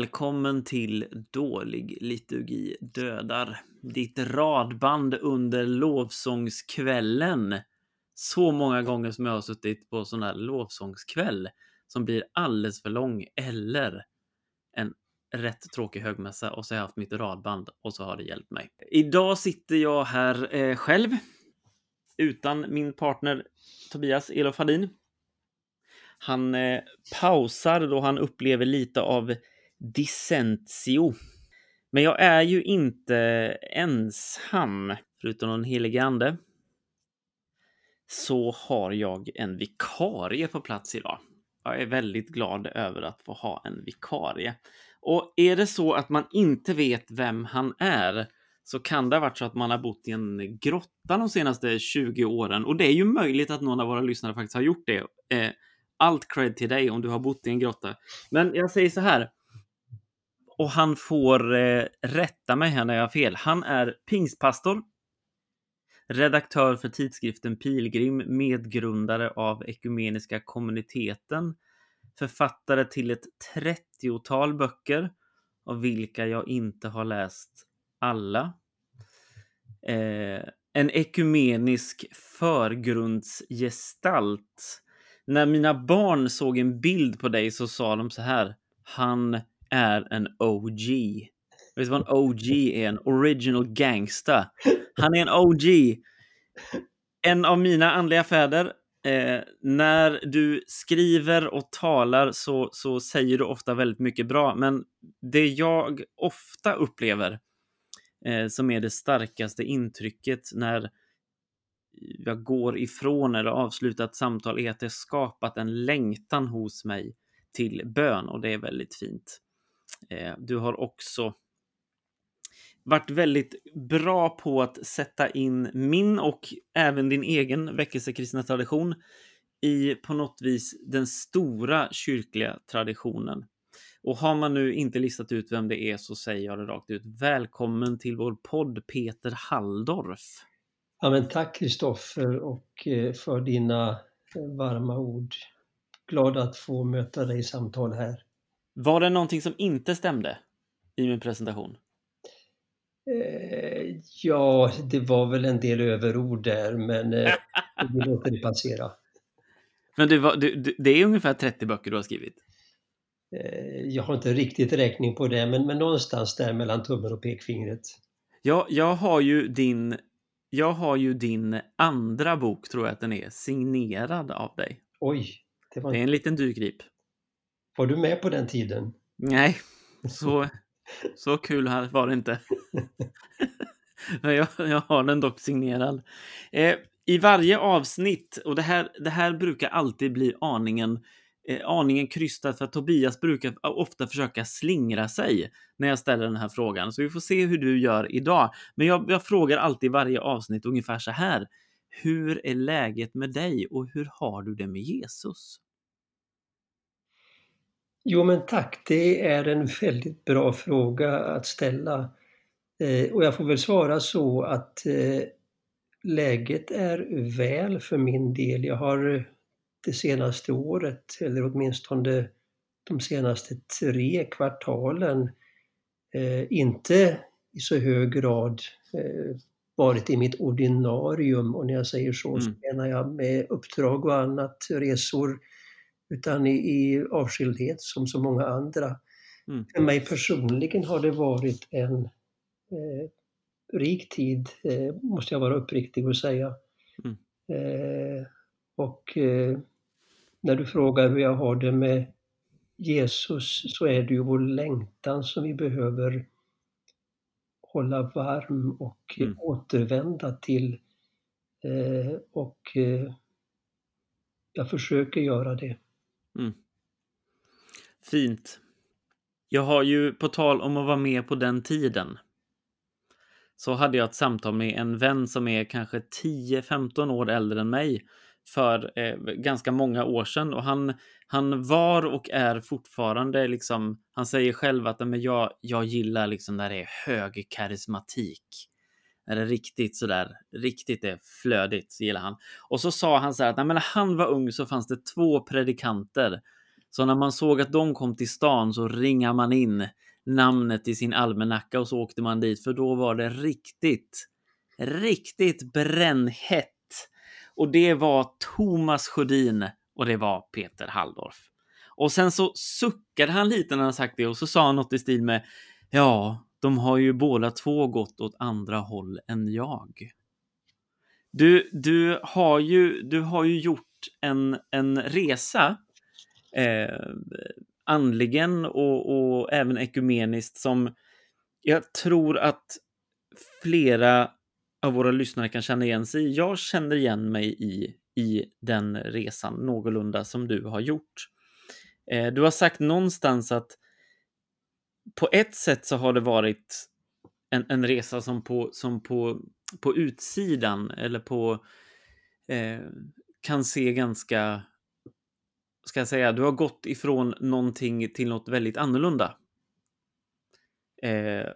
Välkommen till Dålig liturgi dödar. Ditt radband under lovsångskvällen. Så många gånger som jag har suttit på sån här lovsångskväll som blir alldeles för lång eller en rätt tråkig högmässa och så har jag haft mitt radband och så har det hjälpt mig. Idag sitter jag här eh, själv utan min partner Tobias Elof Han eh, pausar då han upplever lite av dissentio. Men jag är ju inte ensam, förutom någon helig ande. Så har jag en vikarie på plats idag. Jag är väldigt glad över att få ha en vikarie. Och är det så att man inte vet vem han är så kan det ha varit så att man har bott i en grotta de senaste 20 åren. Och det är ju möjligt att någon av våra lyssnare faktiskt har gjort det. Eh, allt cred till dig om du har bott i en grotta. Men jag säger så här. Och han får eh, rätta mig här när jag har fel. Han är pingstpastor, redaktör för tidskriften Pilgrim, medgrundare av Ekumeniska kommuniteten, författare till ett 30-tal böcker, av vilka jag inte har läst alla. Eh, en ekumenisk förgrundsgestalt. När mina barn såg en bild på dig så sa de så här. Han är en OG. Vet du vad en OG är? En original gangsta. Han är en OG. En av mina andliga fäder. Eh, när du skriver och talar så, så säger du ofta väldigt mycket bra, men det jag ofta upplever eh, som är det starkaste intrycket när jag går ifrån eller avslutar ett samtal är att det skapat en längtan hos mig till bön och det är väldigt fint. Eh, du har också varit väldigt bra på att sätta in min och även din egen väckelsekristna tradition i på något vis den stora kyrkliga traditionen. Och har man nu inte listat ut vem det är så säger jag det rakt ut. Välkommen till vår podd Peter Halldorf. Ja, men tack Kristoffer och eh, för dina eh, varma ord. Glad att få möta dig i samtal här. Var det någonting som inte stämde i min presentation? Eh, ja, det var väl en del överord där, men eh, vi låter det passera. Men du, du, det är ungefär 30 böcker du har skrivit? Eh, jag har inte riktigt räkning på det, men, men någonstans där mellan tummen och pekfingret. Ja, jag har ju din jag har ju din andra bok, tror jag att den är, signerad av dig. Oj! Det, var... det är en liten dyrgrip. Var du med på den tiden? Nej, så, så kul var det inte. Men jag, jag har den dock signerad. Eh, I varje avsnitt, och det här, det här brukar alltid bli aningen eh, aningen krystat för att Tobias brukar ofta försöka slingra sig när jag ställer den här frågan. Så vi får se hur du gör idag. Men jag, jag frågar alltid i varje avsnitt ungefär så här. Hur är läget med dig och hur har du det med Jesus? Jo men tack, det är en väldigt bra fråga att ställa. Eh, och jag får väl svara så att eh, läget är väl för min del. Jag har det senaste året, eller åtminstone de senaste tre kvartalen, eh, inte i så hög grad eh, varit i mitt ordinarium. Och när jag säger så, mm. så menar jag med uppdrag och annat, resor, utan i, i avskildhet som så många andra. Mm. För mig personligen har det varit en eh, rik tid, eh, måste jag vara uppriktig och säga. Mm. Eh, och eh, när du frågar hur jag har det med Jesus så är det ju vår längtan som vi behöver hålla varm och mm. återvända till. Eh, och eh, jag försöker göra det. Mm. Fint. Jag har ju på tal om att vara med på den tiden. Så hade jag ett samtal med en vän som är kanske 10-15 år äldre än mig för eh, ganska många år sedan och han, han var och är fortfarande liksom, han säger själv att men jag, jag gillar liksom när det är hög karismatik. När det riktigt sådär, riktigt är flödigt så gillar han. Och så sa han så här att när han var ung så fanns det två predikanter Så när man såg att de kom till stan så ringade man in namnet i sin almanacka och så åkte man dit för då var det riktigt, riktigt brännhett. Och det var Thomas Sjödin och det var Peter Halldorf. Och sen så suckade han lite när han sagt det och så sa han något i stil med Ja, de har ju båda två gått åt andra håll än jag. Du, du, har, ju, du har ju gjort en, en resa eh, andligen och, och även ekumeniskt som jag tror att flera av våra lyssnare kan känna igen sig i. Jag känner igen mig i, i den resan någorlunda som du har gjort. Eh, du har sagt någonstans att på ett sätt så har det varit en, en resa som på, som på, på utsidan eller på eh, kan se ganska ska jag säga, du har gått ifrån någonting till något väldigt annorlunda. Eh,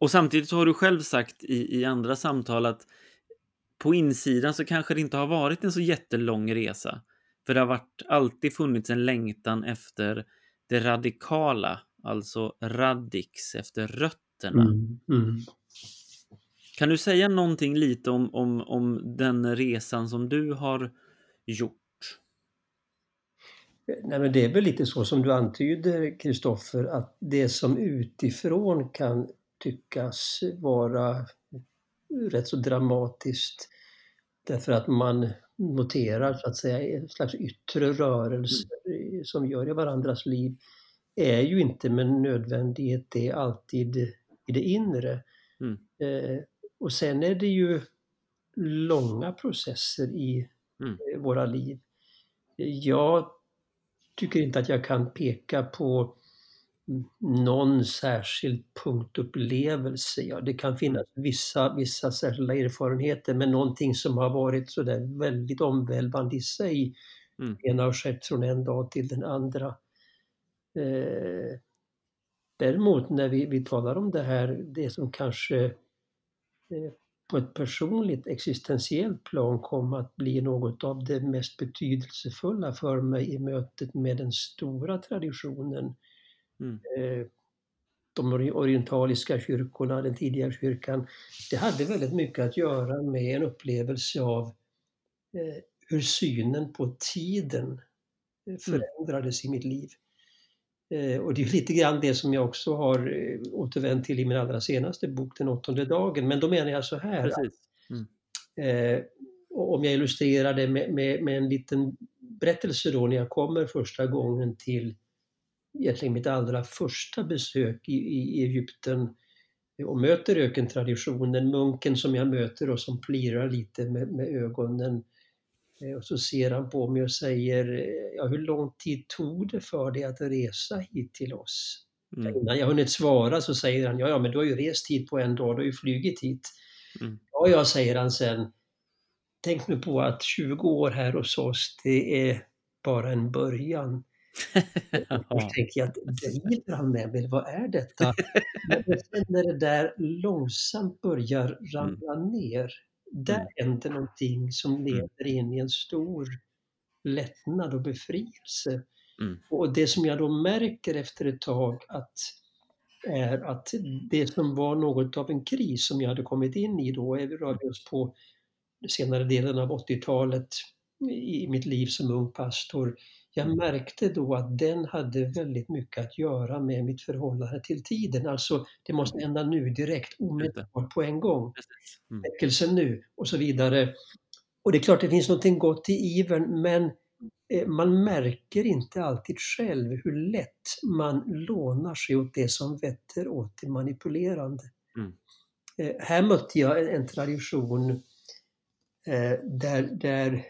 och samtidigt så har du själv sagt i, i andra samtal att på insidan så kanske det inte har varit en så jättelång resa. För det har varit, alltid funnits en längtan efter det radikala, alltså radix, efter rötterna. Mm, mm. Kan du säga någonting lite om, om, om den resan som du har gjort? Nej, men det är väl lite så som du antyder, Kristoffer, att det som utifrån kan tyckas vara rätt så dramatiskt därför att man noterar så att säga en slags yttre rörelse mm. som gör i varandras liv är ju inte med nödvändighet det alltid i det inre. Mm. Eh, och sen är det ju långa processer i mm. Eh, våra liv. Jag tycker inte att jag kan peka på någon särskild punktupplevelse. Ja, det kan finnas vissa, vissa särskilda erfarenheter men någonting som har varit sådär väldigt omvälvande i sig. Mm. En har skett från en dag till den andra. Eh, däremot när vi, vi talar om det här, det som kanske eh, på ett personligt existentiellt plan kom att bli något av det mest betydelsefulla för mig i mötet med den stora traditionen. Mm. Eh, de orientaliska kyrkorna, den tidiga kyrkan. Det hade väldigt mycket att göra med en upplevelse av eh, hur synen på tiden mm. förändrades mm. i mitt liv. Och det är lite grann det som jag också har återvänt till i min allra senaste bok, Den åttonde dagen. Men då menar jag så här. Mm. Eh, om jag illustrerar det med, med, med, en liten berättelse då när jag kommer första gången till egentligen mitt allra första besök i, i Egypten och möter ökentraditionen, munken som jag möter och som plirar lite med, med ögonen. Eh, och så ser han på mig och säger, ja, hur lång tid tog det för dig att resa hit till oss? Mm. Innan jag hunnit svara så säger han, ja, ja men du har ju rest hit på en dag, du har ju flugit hit. Mm. Ja, ja, säger han sen. Tänk nu på att 20 år här hos oss, det är bara en början. Och tänker jag, driver han med mig? Vad är detta? Men sen när det där långsamt börjar ramla mm. ner, där mm. händer någonting som mm. leder in i en stor lättnad och befrielse. Mm. Och det som jag då märker efter ett tag att är att det som var något av en kris som jag hade kommit in i då, rör oss på senare delen av 80-talet i mitt liv som ung pastor. Jag mm. märkte då att den hade väldigt mycket att göra med mitt förhållande till tiden. Alltså, det måste mm. hända nu direkt, omedelbart, på en gång. Mm. Väckelsen nu och så vidare. Och det är klart det finns något gott i ivern men Eh, man märker inte alltid själv hur lätt man lånar sig åt det som vetter åt det manipulerande. Mm. Eh, här mötte jag en, tradition eh, där, där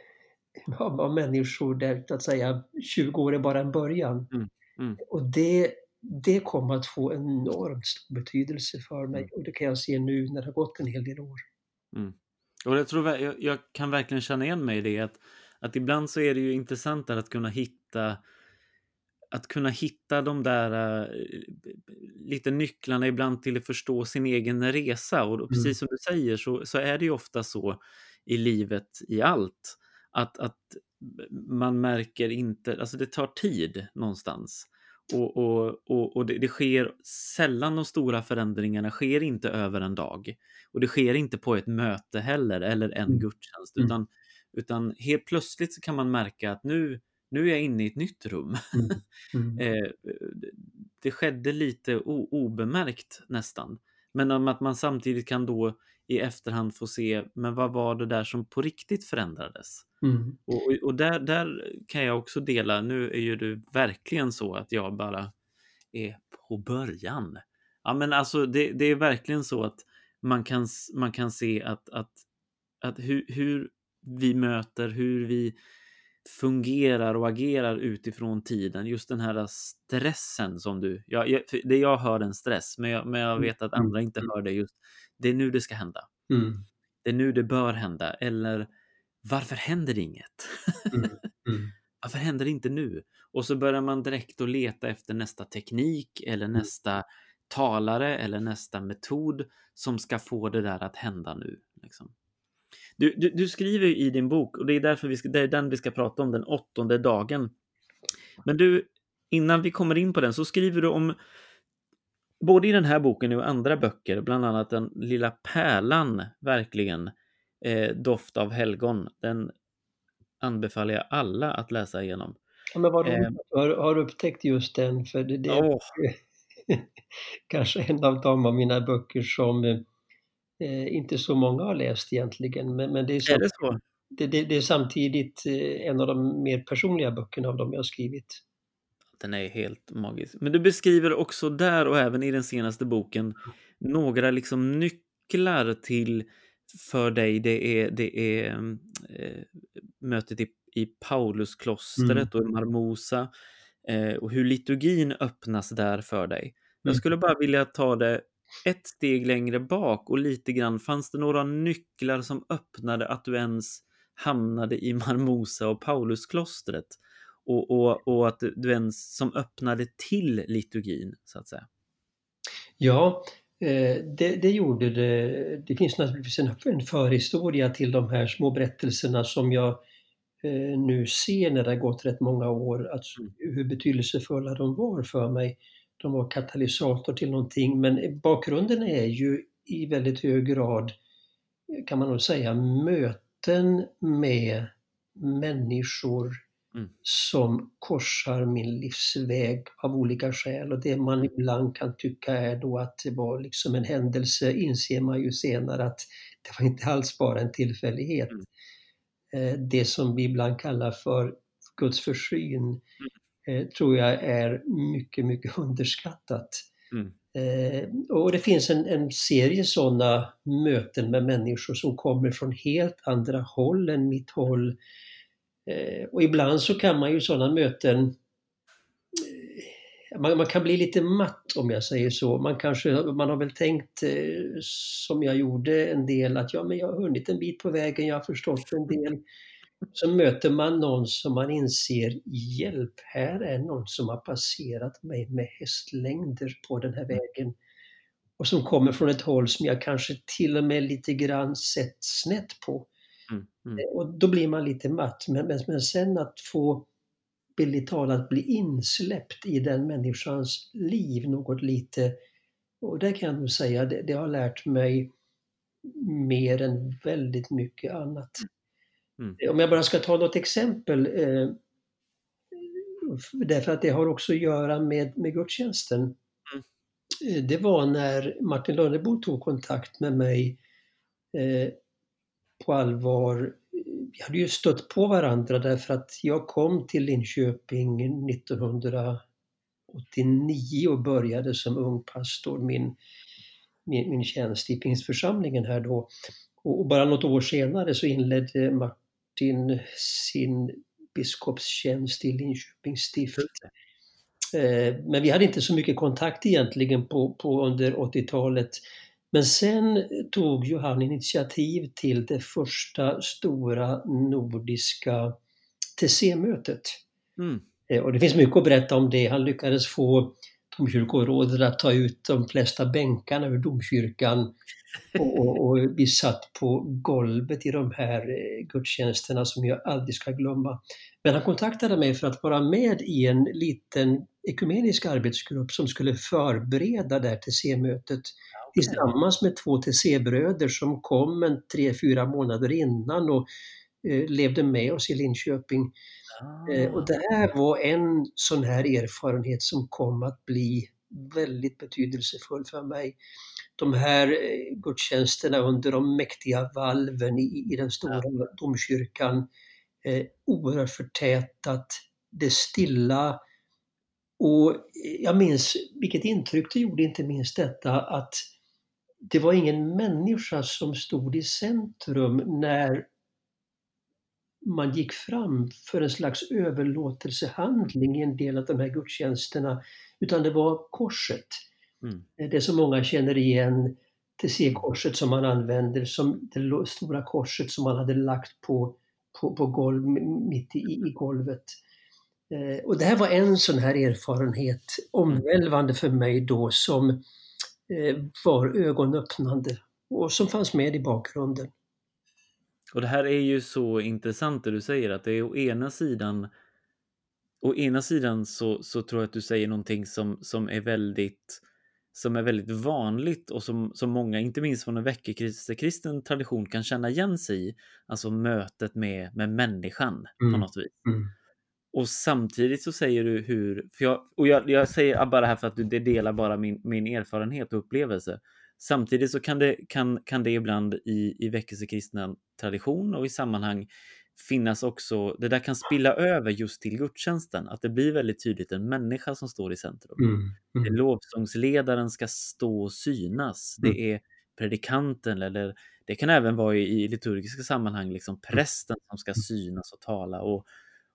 av människor där att säga 20 år är bara en början. Mm. Mm. Och det, det kom att få enormt stor betydelse för mig mm. och det kan jag se nu när det har gått en hel del år. Mm. Och jag, tror, jag, jag kan verkligen känna igen mig i det att att ibland så är det ju intressantare att kunna hitta att kunna hitta de där uh, lite nycklarna ibland till att förstå sin egen resa. Och då, mm. precis som du säger så, så är det ju ofta så i livet i allt. Att, att man märker inte, alltså det tar tid någonstans. Och, och, och, och det, det, sker sällan de stora förändringarna sker inte över en dag. Och det sker inte på ett möte heller eller en mm. gudstjänst. Mm. Utan, utan helt plötsligt så kan man märka att nu, nu är jag inne i ett nytt rum. Mm. Mm. Eh, det skedde lite obemärkt nästan. Men om att man samtidigt kan då i efterhand få se, men vad var det där som på riktigt förändrades? Mm. Och, och där, där kan jag också dela, nu är ju du verkligen så att jag bara är på början. Ja men alltså det, det är verkligen så att man kan, man kan se att, att, att hur, hur vi möter, hur vi fungerar och agerar utifrån tiden. Just den här stressen som du... Ja, det jag hör en stress, men jag, men jag mm, vet att andra mm, inte mm. hör det. just Det är nu det ska hända. Mm. Det är nu det bör hända. Eller varför händer det inget? Mm. Mm. varför händer det inte nu? Och så börjar man direkt att leta efter nästa teknik eller nästa talare eller nästa metod som ska få det där att hända nu. Liksom. Du, du, du, skriver i din bok, och det är därför vi ska, det är den vi ska prata om, den åttonde dagen. Men du, innan vi kommer in på den så skriver du om både i den här boken och andra böcker, bland annat den lilla pärlan, verkligen, eh, Doft av helgon. Den anbefaller jag alla att läsa igenom. Ja, men vad eh, du har, upptäckt just den, för det, det är kanske en av de av mina böcker som eh, inte så många har läst egentligen. Men, men det, är, är det, så? Det, det, det, är samtidigt eh, en av de mer personliga böckerna av de jag skrivit. Den är helt magisk. Men du beskriver också där och även i den senaste boken några liksom nycklar till för dig. Det är, det är äh, mötet i, i Paulusklostret mm. och i Marmosa äh, och hur liturgin öppnas där för dig. Jag mm. skulle bara vilja ta det ett steg längre bak och lite grann, fanns det några nycklar som öppnade att du ens hamnade i Marmosa och Paulusklostret? Och, och, och att du ens som öppnade till liturgin, så att säga? Ja, eh, det, det, gjorde det. Det finns naturligtvis en, en förhistoria till de här små berättelserna som jag eh, nu ser när det har gått rätt många år, mm. hur betydelsefulla de var för mig de var katalysator till någonting. Men bakgrunden är ju i väldigt hög grad, kan man nog säga, möten med människor mm. som korsar min livsväg av olika skäl. Och det man ibland kan tycka är då att det var liksom en händelse inser man ju senare att det var inte alls bara en tillfällighet. Mm. Eh, det som vi ibland kallar för Guds försyn mm. Eh, tror jag är mycket, mycket underskattat. Mm. Eh, och det finns en, en serie sådana möten med människor som kommer från helt andra håll än mitt håll. Eh, och ibland så kan man ju sådana möten eh, man, man, kan bli lite matt om jag säger så. Man, kanske, man har väl tänkt eh, som jag gjorde en del att ja, men jag har hunnit en bit på vägen, jag har förstått en del så möter man någon som man inser, hjälp, här är någon som har passerat mig med hästlängder på den här vägen. Och som kommer från ett håll som jag kanske till och med lite grann sett snett på. Mm, mm. Eh, och då blir man lite matt. Men, men, men sen att få, bildligt talat, bli insläppt i den människans liv något lite. Och det kan jag nog säga, det, det har lärt mig mer än väldigt mycket annat. Mm. Om jag bara ska ta något exempel, eh, därför att det har också att göra med, med gudstjänsten. Mm. Eh, det var när Martin Lönnebo tog kontakt med mig eh, på allvar. Vi hade ju stött på varandra därför att jag kom till Linköping 1989 och började som ung pastor min, min, min tjänst i pingstförsamlingen här då. Och bara något år senare så inledde Martin sin biskopstjänst i Linköpings stift. Eh, men vi hade inte så mycket kontakt egentligen på, på under 80-talet. Men sen tog ju han initiativ till det första stora nordiska TC-mötet. Mm. Eh, och det finns mycket att berätta om det. Han lyckades få domkyrkorådet att ta ut de flesta bänkarna ur domkyrkan och, och, och vi satt på golvet i de här eh, gudstjänsterna som jag aldrig ska glömma. Men han kontaktade mig för att vara med i en liten ekumenisk arbetsgrupp som skulle förbereda det här TC-mötet okay. tillsammans med två TC-bröder som kom en tre, fyra månader innan och eh, levde med oss i Linköping. Eh, och det här var en sån här erfarenhet som kom att bli väldigt betydelsefull för mig. De här eh, gudstjänsterna under de mäktiga valven i, i den stora ja. domkyrkan. Eh, oerhört förtätat, det stilla. Och jag minns vilket intryck det gjorde, inte minst detta att det var ingen människa som stod i centrum när man gick fram för en slags överlåtelsehandling i en del av de här gudstjänsterna, utan det var korset. Mm. Det som många känner igen, TC-korset som man använder, som det stora korset som man hade lagt på, på, på golv, mitt i, i golvet. Eh, och det här var en sån här erfarenhet, omvälvande för mig då, som eh, var ögonöppnande och som fanns med i bakgrunden. Och det här är ju så intressant det du säger att det är å ena sidan Å ena sidan så, så tror jag att du säger någonting som, som är väldigt som är väldigt vanligt och som, som många, inte minst från en väckekristen tradition, kan känna igen sig i. Alltså mötet med, med människan mm. på något vis. Mm. Och samtidigt så säger du hur, för jag, och jag, jag säger bara det här för att du, det delar bara min, min erfarenhet och upplevelse. Samtidigt så kan det, kan, kan det ibland i, i väckelsekristna tradition och i sammanhang finnas också, det där kan spilla över just till gudstjänsten, att det blir väldigt tydligt en människa som står i centrum. Mm, mm. Lovsångsledaren ska stå och synas. Mm. Det är predikanten eller det kan även vara i, i liturgiska sammanhang liksom mm. prästen som ska synas och tala. Och,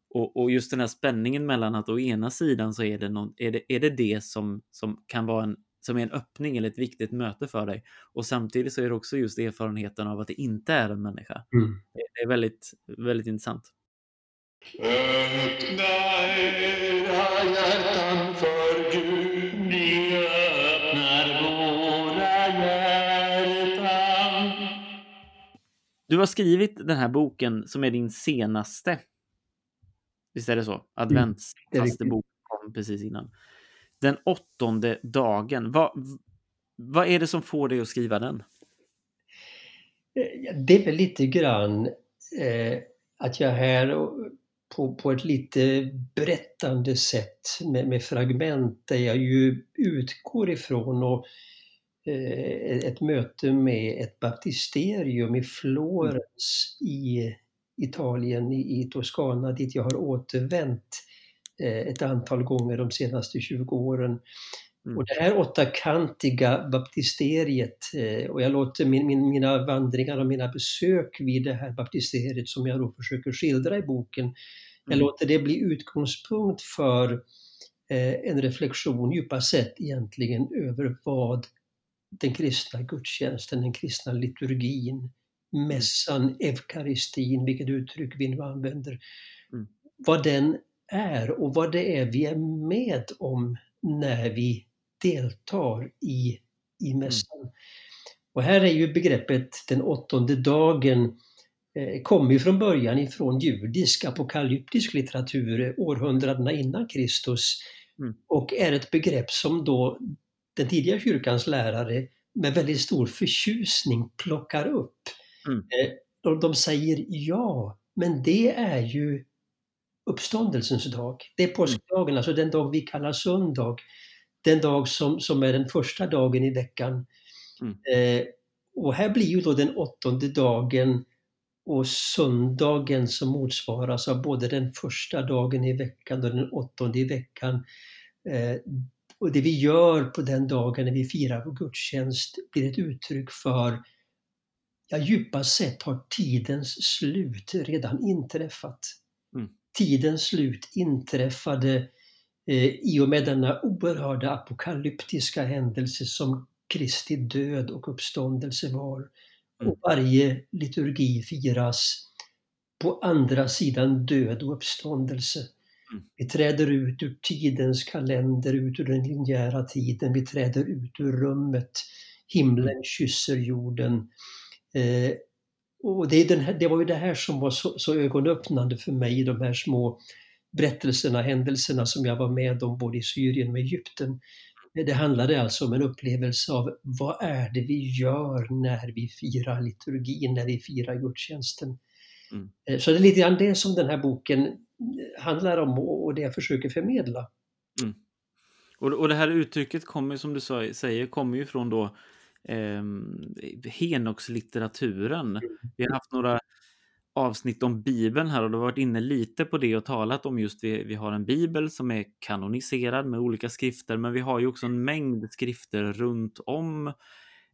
och, och, just den här spänningen mellan att å ena sidan så är det, någon, är det, är det, det som, som kan vara en som är en öppning eller ett viktigt möte för dig. Och samtidigt så är det också just erfarenheten av att det inte är en människa. Mm. Det är väldigt, väldigt intressant. Öppna era hjärtan för Gud, ni öppnar våra hjärtan. Du har skrivit den här boken som är din senaste. Visst är det så? Advents, mm, kom precis innan den åttonde dagen. Vad, vad är det som får dig att skriva den? Eh, det är väl lite grann eh, att jag här på, på ett lite berättande sätt med, med fragment där jag ju utgår ifrån och, eh, ett möte med ett baptisterium i Florens mm. i Italien, i, i Toscana, dit jag har återvänt ett antal gånger de senaste 20 åren. Mm. Och det här åttakantiga baptisteriet, eh, och jag låter min, min, mina vandringar och mina besök vid det här baptisteriet som jag då försöker skildra i boken, jag mm. låter det bli utgångspunkt för eh, en reflektion djupast sett egentligen över vad den kristna gudstjänsten, den kristna liturgin, mm. mässan, eukaristin, vilket uttryck vi nu använder, mm. vad den är och vad det är vi är med om när vi deltar i, i mm. mässan. Mm. Och här är ju begreppet den åttonde dagen eh, kommer ju från början ifrån judisk apokalyptisk litteratur århundradena innan Kristus mm. och är ett begrepp som då den tidiga kyrkans lärare med väldigt stor förtjusning plockar upp. Mm. Eh, de säger ja, men det är ju uppståndelsens dag. Det är mm. påskdagen, alltså den dag vi kallar söndag. Den dag som, som är den första dagen i veckan. Mm. Eh, och här blir ju då den åttonde dagen och söndagen som motsvaras av både den första dagen i veckan och den åttonde i veckan. Eh, och det vi gör på den dagen när vi firar vår gudstjänst blir ett uttryck för Ja, djupast sett har tidens slut redan inträffat. Mm tidens slut inträffade eh, i och med denna oerhörda apokalyptiska händelse som Kristi död och uppståndelse var. Mm. Och varje liturgi firas på andra sidan död och uppståndelse. Mm. Vi träder ut ur tidens kalender, ut ur den linjära tiden. Vi träder ut ur rummet. Himlen kysser jorden. Eh, och det, här, det var ju det här som var så, så ögonöppnande för mig, de här små berättelserna, händelserna som jag var med om både i Syrien och Egypten. Det handlade alltså om en upplevelse av vad är det vi gör när vi firar liturgin, när vi firar gudstjänsten. Mm. Eh, så det är lite grann det som den här boken handlar om och det jag försöker förmedla. Mm. Och, och det här uttrycket kommer som du säger, kommer ju från då eh, Henokslitteraturen. Mm. Vi har haft några avsnitt om Bibeln här och du har varit inne lite på det och talat om just vi, vi har en bibel som är kanoniserad med olika skrifter men vi har ju också en mängd skrifter runt om eh,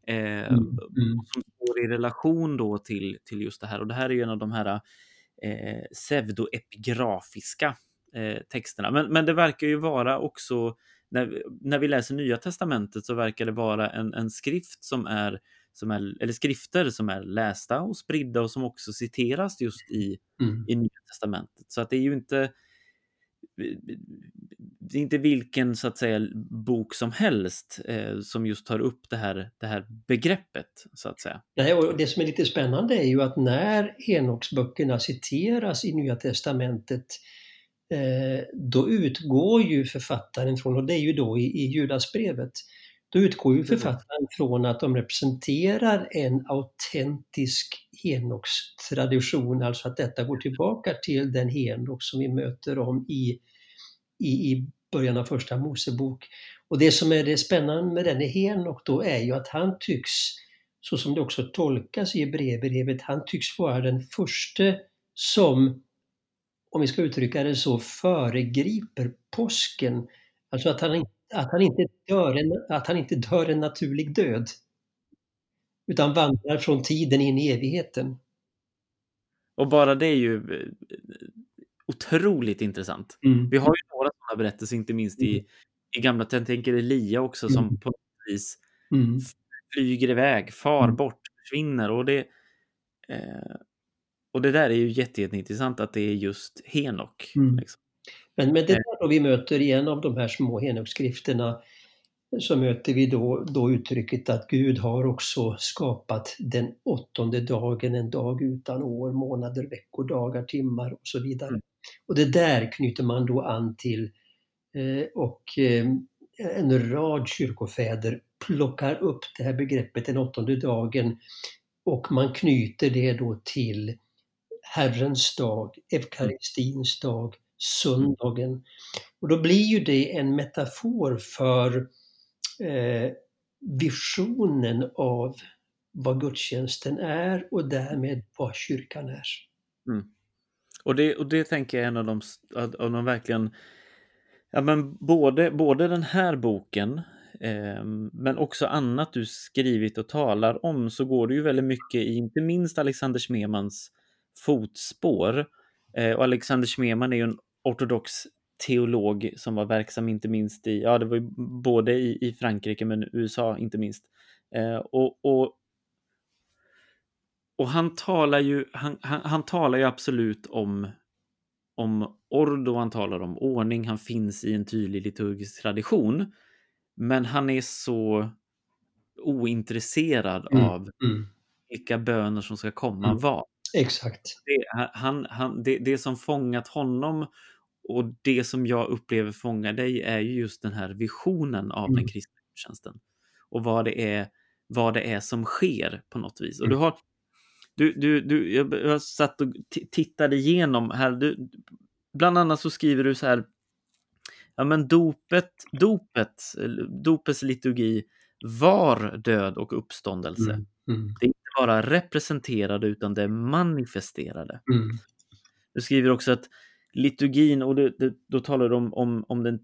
Mm, mm. som står i relation då till, till just det här och det här är ju en av de här eh, pseudoepigrafiska eh, texterna. Men, men det verkar ju vara också när, när vi läser Nya Testamentet så verkar det vara en, en skrift som är som är, eller skrifter som är lästa och spridda och som också citeras just i, Mm. i Nya Testamentet. Så att det är ju inte det är inte vilken så att säga bok som helst eh, som just tar upp det här, det här begreppet så att säga. Nej, och det som är lite spännande är ju att när Enoksböckerna citeras i Nya Testamentet då utgår ju författaren från, och det är ju då i, i Judasbrevet, då utgår ju författaren från att de representerar en autentisk Henokstradition, alltså att detta går tillbaka till den Henok som vi möter om i, i, i början av första Mosebok. Och det som är det spännande med denne Henok då är ju att han tycks, så som det också tolkas i brevbrevet, han tycks vara den första som, om vi ska uttrycka det så, föregriper påsken. Alltså att han, att han, inte, dör en, att han inte dör en naturlig död. Utan vandrar från tiden in i evigheten. Och bara det är ju eh, otroligt intressant. Mm. Vi har ju några sådana berättelser, inte minst i, i gamla, jag tänker Elia också, som Mm. på något vis Mm. flyger iväg, far Mm. bort, försvinner. Och det, eh, och det där är ju jätte, jätteintressant att det är just Henok. Mm. Liksom. Men, men det där då vi möter i en av de här små Henokskrifterna så möter vi då, då uttrycket att Gud har också skapat den åttonde dagen, en dag utan år, månader, veckor, dagar, timmar och så vidare. Mm. Och det där knyter man då an till eh, och eh, en rad kyrkofäder plockar upp det här begreppet den åttonde dagen och man knyter det då till Herrens dag, eukaristins dag, söndagen. Och då blir ju det en metafor för eh, visionen av vad gudstjänsten är och därmed vad kyrkan är. Och, det, och det tänker jag är en av de, av de verkligen Ja, men både, både den här boken eh, men också annat du skrivit och talar om så går det ju väldigt mycket i inte minst Alexander Smemans fotspår. Eh, och Alexander Smeman är ju en ortodox teolog som var verksam inte minst i, ja det var ju både i, i Frankrike men USA inte minst. Eh, och, och, och han talar ju, han, han, han talar ju absolut om om ordo, han talar om ordning, han finns i en tydlig liturgisk tradition. Men han är så ointresserad Mm. av Mm. vilka böner som ska komma Mm. vad. Exakt. Det, han, han, det, det som fångat honom och det som jag upplever fångar dig är ju just den här visionen av Mm. den kristna gudstjänsten. Och vad det, är, vad det är som sker på något vis. Och Mm. du har, du, du, du, jag jag satt och tittade igenom här. Du, bland annat så skriver du så här. Ja men dopet, dopet, dopets liturgi var död och uppståndelse. Mm. Mm. Det är bara representerade utan det manifesterade. Mm. Du skriver också att liturgin, och det, det, då talar du om, om, om den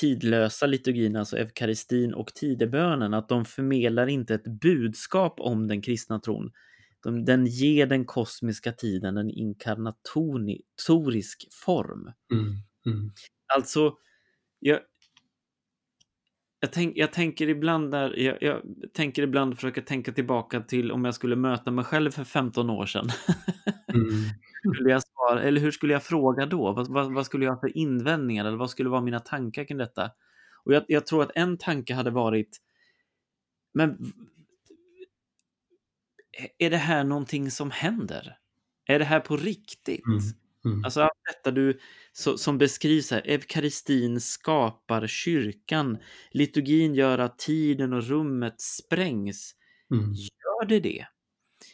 tidlösa liturgin, alltså eukaristin och tidebönen, att de förmedlar inte ett budskap om den kristna tron. De, den ger den kosmiska tiden en inkarnatorisk form. Mm. Mm. Alltså, jag, jag, tänk, jag tänker ibland där, jag, jag, tänker ibland försöka tänka tillbaka till om jag skulle möta mig själv för 15 år sedan. Mm. skulle jag svara, eller hur skulle jag fråga då? Vad, vad, vad, skulle jag ha för invändningar eller vad skulle vara mina tankar kring detta? Och jag, jag tror att en tanke hade varit, men är det här någonting som händer? Är det här på riktigt? Mm. Mm. Alltså allt detta du, så, som beskrivs här, eukaristin skapar kyrkan, liturgin gör att tiden och rummet sprängs. Mm. Gör det det?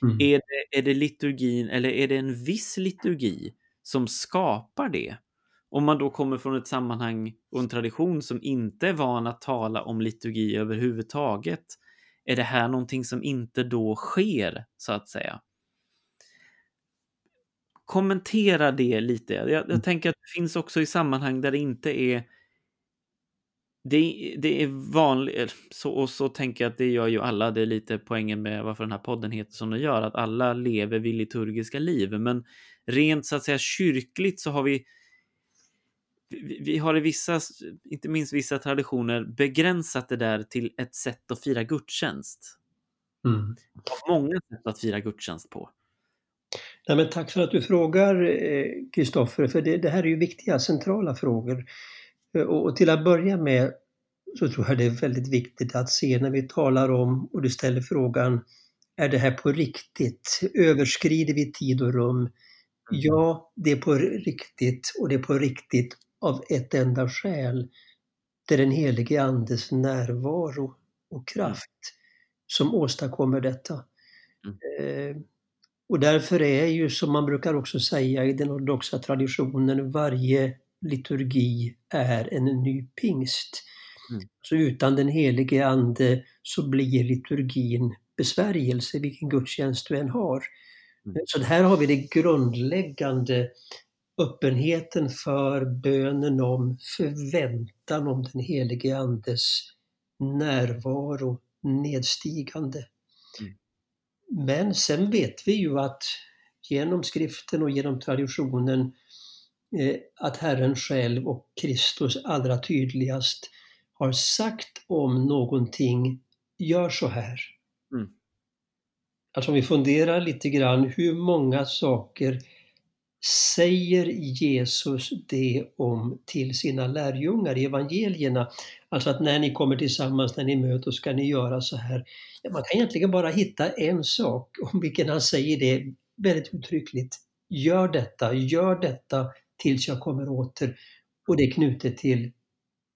Mm. Är det? Är det liturgin eller är det en viss liturgi som skapar det? Om man då kommer från ett sammanhang och en tradition som inte är van att tala om liturgi överhuvudtaget, är det här någonting som inte då sker, så att säga? Kommentera det lite. Jag, jag mm. tänker att det finns också i sammanhang där det inte är det, det är vanligt, så, och så tänker jag att det gör ju alla, det är lite poängen med varför den här podden heter som den gör, att alla lever vid liturgiska liv. Men rent så att säga kyrkligt så har vi vi, vi har i vissa, inte minst vissa traditioner, begränsat det där till ett sätt att fira gudstjänst. Mm. Många sätt att fira gudstjänst på. Nej, men tack för att du frågar Kristoffer, för det, det, här är ju viktiga centrala frågor. Eh, och, och, till att börja med så tror jag det är väldigt viktigt att se när vi talar om och du ställer frågan, är det här på riktigt? Överskrider vi tid och rum? Mm. Ja, det är på riktigt och det är på riktigt av ett enda skäl. Det är den helige Andes närvaro och kraft som åstadkommer detta. Mm. Och därför är ju, som man brukar också säga i den ortodoxa traditionen, varje liturgi är en ny pingst. Mm. Så utan den helige Ande så blir liturgin besvärjelse, vilken gudstjänst du än har. Mm. Så här har vi det grundläggande öppenheten för bönen om förväntan om den helige Andes närvaro nedstigande. Men sen vet vi ju att genom skriften och genom traditionen eh, att Herren själv och Kristus allra tydligast har sagt om någonting, gör så här. Mm. Alltså om vi funderar lite grann, hur många saker säger Jesus det om till sina lärjungar i evangelierna? Alltså att när ni kommer tillsammans, när ni möts, ska ni göra så här. Man kan egentligen bara hitta en sak om vilken han säger det väldigt uttryckligt. Gör detta, gör detta tills jag kommer åter. Och det är knutet till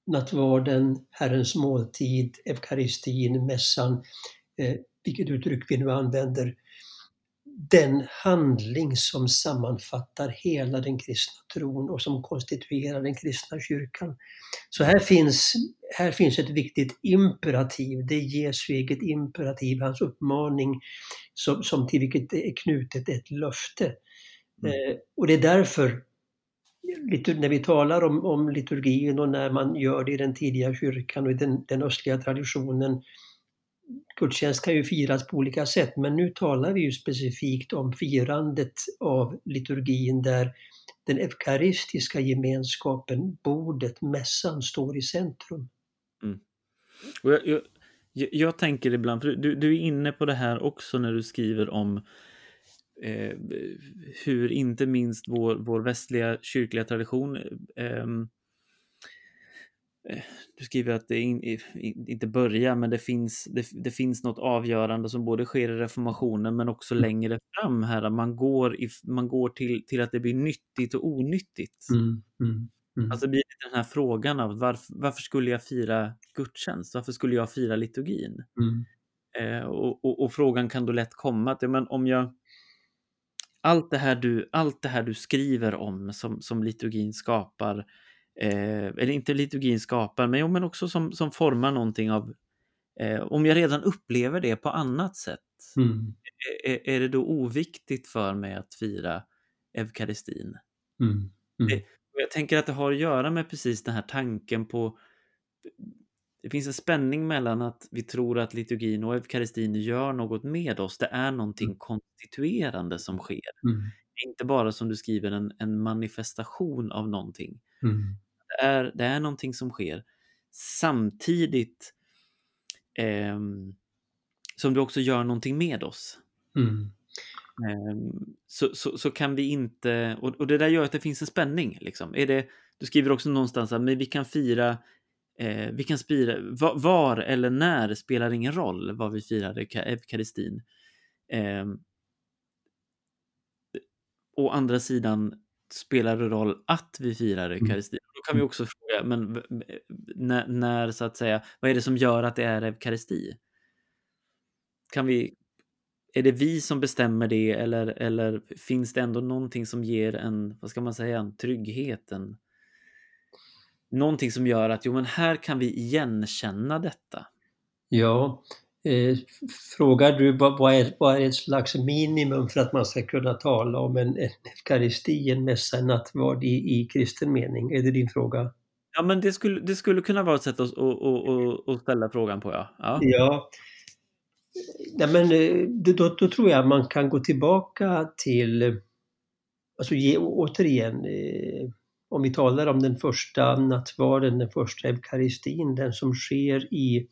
nattvarden, Herrens måltid, eukaristin, mässan, eh, vilket uttryck vi nu använder den handling som sammanfattar hela den kristna tron och som konstituerar den kristna kyrkan. Så här finns, här finns ett viktigt imperativ, det är Jesu eget imperativ, hans uppmaning som, som till vilket det är knutet ett löfte. Mm. Eh, och det är därför när vi talar om, om liturgin och när man gör det i den tidiga kyrkan och i den, den östliga traditionen gudstjänst kan ju firas på olika sätt, men nu talar vi ju specifikt om firandet av liturgin där den eukaristiska gemenskapen, bordet, mässan står i centrum. Mm. Och jag, jag, jag, tänker ibland, för du, du är inne på det här också när du skriver om eh, hur inte minst vår, vår västliga kyrkliga tradition eh, Eh, du skriver att det in, inte börjar, men det finns, det, det, finns något avgörande som både sker i reformationen men också mm. längre fram här. Man går, i, man går till, till att det blir nyttigt och onyttigt. Mm, mm, mm. Alltså det blir den här frågan av varför, varför skulle jag fira gudstjänst? Varför skulle jag fira liturgin? Mm. Eh, och, och, och, frågan kan då lätt komma att ja, men om jag allt det, här du, allt det här du skriver om som, som liturgin skapar eh, eller inte liturgin skapar, men, men också som, som formar någonting av, eh, om jag redan upplever det på annat sätt, mm. är, är, det då oviktigt för mig att fira eukaristin? Mm. Mm. Det, jag tänker att det har att göra med precis den här tanken på det finns en spänning mellan att vi tror att liturgin och eukaristin gör något med oss. Det är någonting mm. konstituerande som sker. Mm. Inte bara som du skriver en, en manifestation av någonting. Mm det är, det är någonting som sker. samtidigt eh, som du också gör någonting med oss. Mm. Ehm, så, så, så kan vi inte, och, och det där gör att det finns en spänning. Liksom. Är det, du skriver också någonstans att vi kan fira, eh, vi kan spira, var, var, eller när spelar ingen roll vad vi firar eukaristin. Eh, å andra sidan spelar det roll att vi firar Mm. eukaristin. Då kan vi också fråga, men när, när så att säga, vad är det som gör att det är eukaristi? Kan vi, är det vi som bestämmer det eller, eller finns det ändå någonting som ger en, vad ska man säga, en trygghet? En, någonting som gör att, jo men här kan vi igenkänna detta. Ja, eh, frågar du vad, är, vad är ett slags minimum för att man ska kunna tala om en, en eukaristi, en mässa, en nattvard i, i kristen mening? Är det din fråga? Ja, men det skulle, det skulle kunna vara ett sätt att, att, att, att ställa frågan på, ja. ja. Ja. Nej, men eh, då, då tror jag man kan gå tillbaka till, alltså ge, återigen, eh, om vi talar om den första nattvarden, den första eukaristin, den som sker i,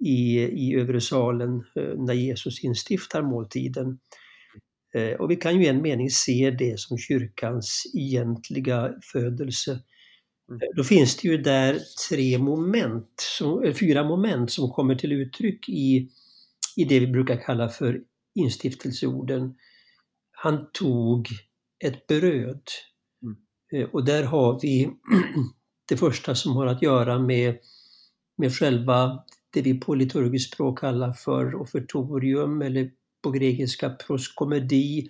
i, i övre salen eh, när Jesus instiftar måltiden. Eh, Och vi kan ju i en mening se det som kyrkans egentliga födelse. Mm. Då finns det ju där tre moment, som, eh, fyra moment som kommer till uttryck i, i det vi brukar kalla för instiftelseorden. Han tog ett bröd. Mm. Och där har vi det första som har att göra med, med själva det vi på liturgiskt språk kallar för offertorium eller på grekiska proskomedi,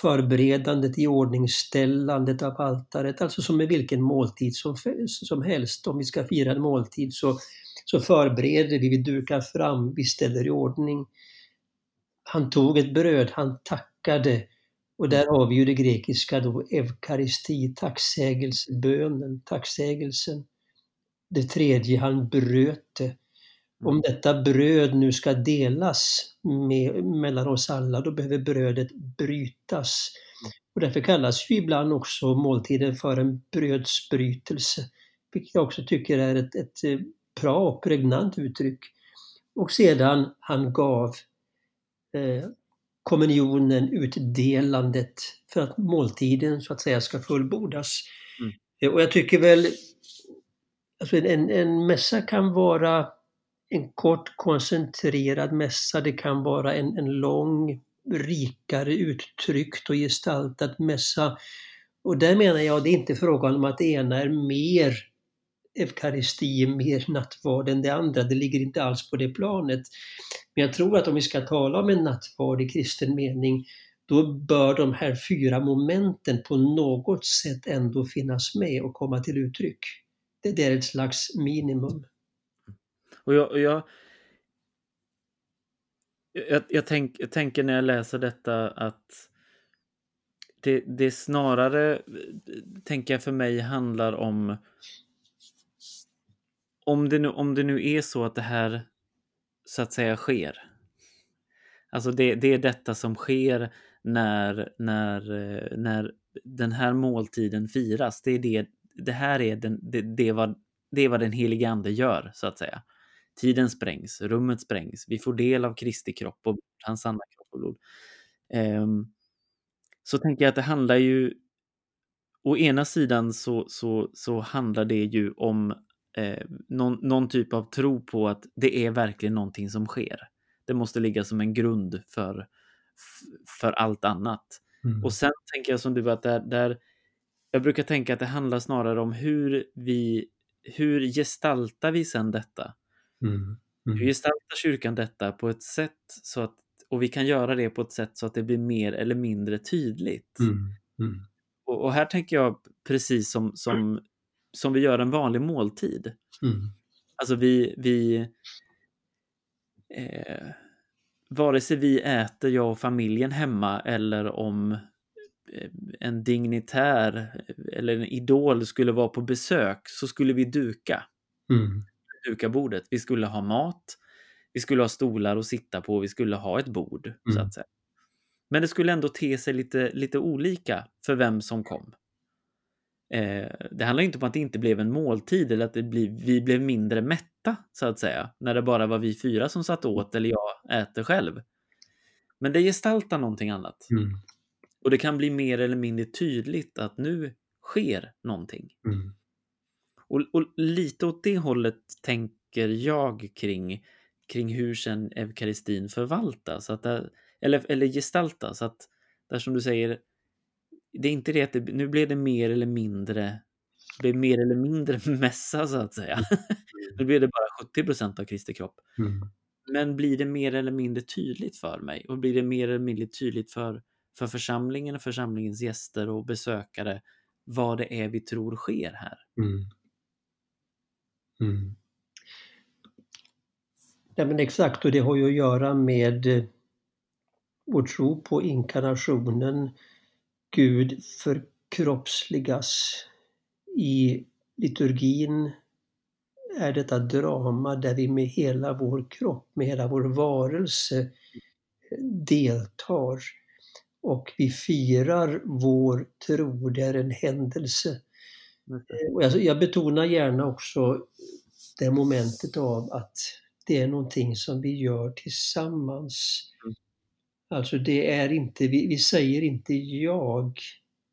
förberedandet, i av altaret, alltså som med vilken måltid som, som helst. Om vi ska fira en måltid så, så förbereder vi, vi dukar fram, vi ställer i ordning. Han tog ett bröd, han tackade och där har vi ju det grekiska då, eukaristi, tacksägelsebönen, tacksägelsen. Det tredje, han bröt det. Om detta bröd nu ska delas med, mellan oss alla, då behöver brödet brytas. Och därför kallas ju ibland också måltiden för en brödsbrytelse, vilket jag också tycker är ett, ett eh, bra och pregnant uttryck. Och sedan han gav eh, kommunionen, utdelandet, för att måltiden så att säga ska fullbordas. Mm. Eh, Och jag tycker väl, alltså en, en mässa kan vara en kort koncentrerad mässa, det kan vara en, en lång, rikare uttryckt och gestaltad mässa. Och där menar jag, det är inte frågan om att det ena är mer eukaristi, mer nattvard än det andra. Det ligger inte alls på det planet. Men jag tror att om vi ska tala om en nattvard i kristen mening, då bör de här fyra momenten på något sätt ändå finnas med och komma till uttryck. Det, det är ett slags minimum. Och jag, och jag, jag, jag, tänk, jag tänker när jag läser detta att det, det snarare, tänker jag för mig, handlar om om det, nu, om det nu är så att det här så att säga sker. Alltså det, det är detta som sker när, när, eh, när den här måltiden firas. Det, är det, det här är, den, det, det, är vad, det är vad den helige ande gör, så att säga. Tiden sprängs, rummet sprängs, vi får del av Kristi kropp och hans sanna kropp och blod. Um, så tänker jag att det handlar ju... Å ena sidan så, så, så handlar det ju om eh, någon, någon typ av tro på att det är verkligen någonting som sker. Det måste ligga som en grund för, för allt annat. Mm. Och sen tänker jag som du att där, där jag brukar tänka att det handlar snarare om hur vi hur gestaltar vi sen detta? Mm. Hur Mm. gestaltar kyrkan detta på ett sätt så att och vi kan göra det på ett sätt så att det blir mer eller mindre tydligt. Mm. Mm. Och, och här tänker jag precis som, som, som vi gör en vanlig måltid. Mm. Alltså vi, vi eh, vare sig vi äter, jag och familjen hemma eller om eh, en dignitär eller en idol skulle vara på besök så skulle vi duka, Mm. Duka bordet. Vi skulle ha mat, vi skulle ha stolar att sitta på, vi skulle ha ett bord så Mm. att säga. Men det skulle ändå te sig lite, lite olika för vem som kom. Eh, det handlar inte om att det inte blev en måltid eller att det blir, vi blev mindre mätta så att säga. När det bara var vi fyra som satt åt eller jag äter själv. Men det gestaltar någonting annat. Mm. Och det kan bli mer eller mindre tydligt att nu sker någonting. Mm. Och, och lite åt det hållet tänker jag kring, kring hur sen eukaristin förvaltas. Att det, eller, eller gestaltas. Att där som du säger, det är inte det att det, nu blev det mer eller mindre blev mer eller mindre mässa så att säga. nu blev det bara 70 procent av Kristi kropp. Mm. Men blir det mer eller mindre tydligt för mig och blir det mer eller mindre tydligt för, för församlingen och församlingens gäster och besökare vad det är vi tror sker här. Mm. Mm. Ja, men exakt, och det har ju att göra med eh, vår tro på inkarnationen. Gud förkroppsligas. I liturgin är detta drama där vi med hela vår kropp, med hela vår varelse deltar. Och vi firar vår tro, det är en händelse. Mm. Och jag, jag betonar gärna också det momentet av att det är någonting som vi gör tillsammans. Mm. Alltså det är inte, vi, vi säger inte jag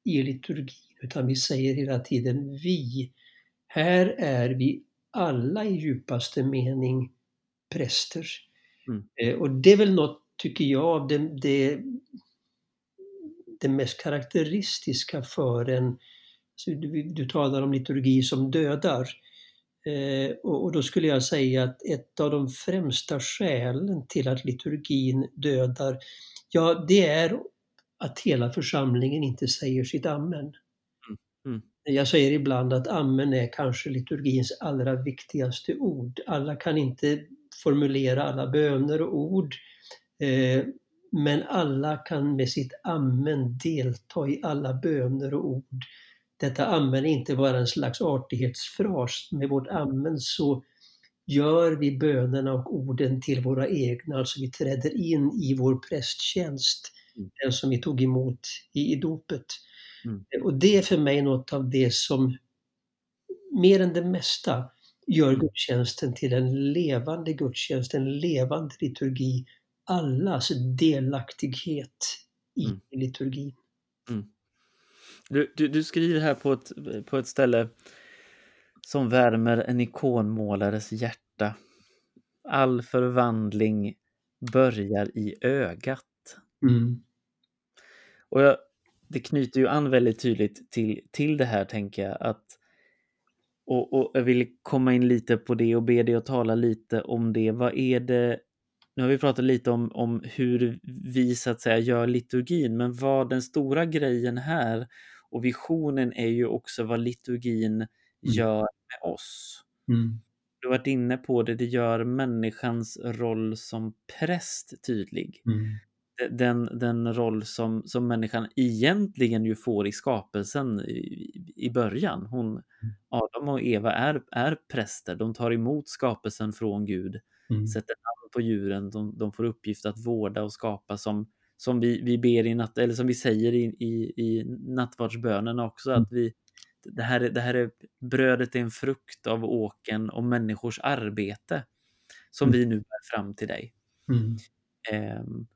i liturgin utan vi säger hela tiden vi. Här är vi alla i djupaste mening präster. Mm. Eh, och det är väl något, tycker jag, det, det, det mest karaktäristiska för en... Du, du talar om liturgi som dödar. Eh, och, och, då skulle jag säga att ett av de främsta skälen till att liturgin dödar, ja det är att hela församlingen inte säger sitt amen. Mm. Mm. Jag säger ibland att amen är kanske liturgins allra viktigaste ord. Alla kan inte formulera alla böner och ord. Eh, men alla kan med sitt amen delta i alla böner och ord. Detta amen inte bara en slags artighetsfras. Med vårt amen så gör vi bönerna och orden till våra egna, alltså vi träder in i vår prästtjänst, Mm. den som vi tog emot i, i dopet. Mm. Och det är för mig något av det som mer än det mesta gör Mm. gudstjänsten till en levande gudstjänst, en levande liturgi. Allas delaktighet i Mm. liturgin. Du, du, du skriver här på ett, på ett ställe som värmer en ikonmålares hjärta. All förvandling börjar i ögat. Mm. Och jag, det knyter ju an väldigt tydligt till, till det här tänker jag att och, och jag vill komma in lite på det och be dig att tala lite om det. Vad är det? Nu har vi pratat lite om, om hur vi så att säga gör liturgin, men vad den stora grejen här och visionen är ju också vad liturgin gör med oss. Mm. Du har varit inne på det, det gör människans roll som präst tydlig. Mm. Den, den roll som, som människan egentligen ju får i skapelsen i, i början. Hon, Adam och Eva är, är präster, de tar emot skapelsen från Gud, Mm. sätter namn på djuren, de, de får uppgift att vårda och skapa som, som vi, vi ber i natt, eller som vi säger i, i, i nattvardsbönen också, att vi, det här, är, det här är brödet är en frukt av åken och människors arbete som Mm. vi nu bär fram till dig. Mm. Ehm,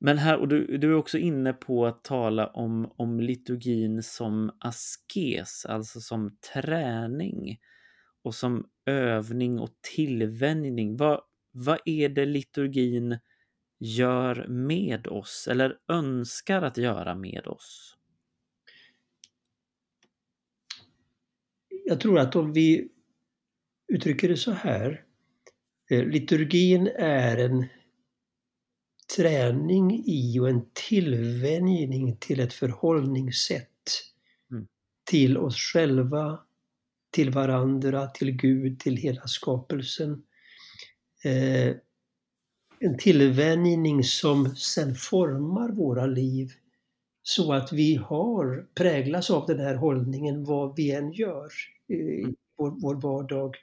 men här, och du, du är också inne på att tala om, om liturgin som askes, alltså som träning och som övning och tillvänjning. Vad, vad är det liturgin gör med oss eller önskar att göra med oss? Jag tror att om vi uttrycker det så här. eh, Liturgin är en träning i och en tillvänjning till ett förhållningssätt Mm. till oss själva, till varandra, till Gud, till hela skapelsen. Eh, en tillvänjning som sen formar våra liv så att vi har präglas av den här hållningen vad vi än gör i vår, vår vardag.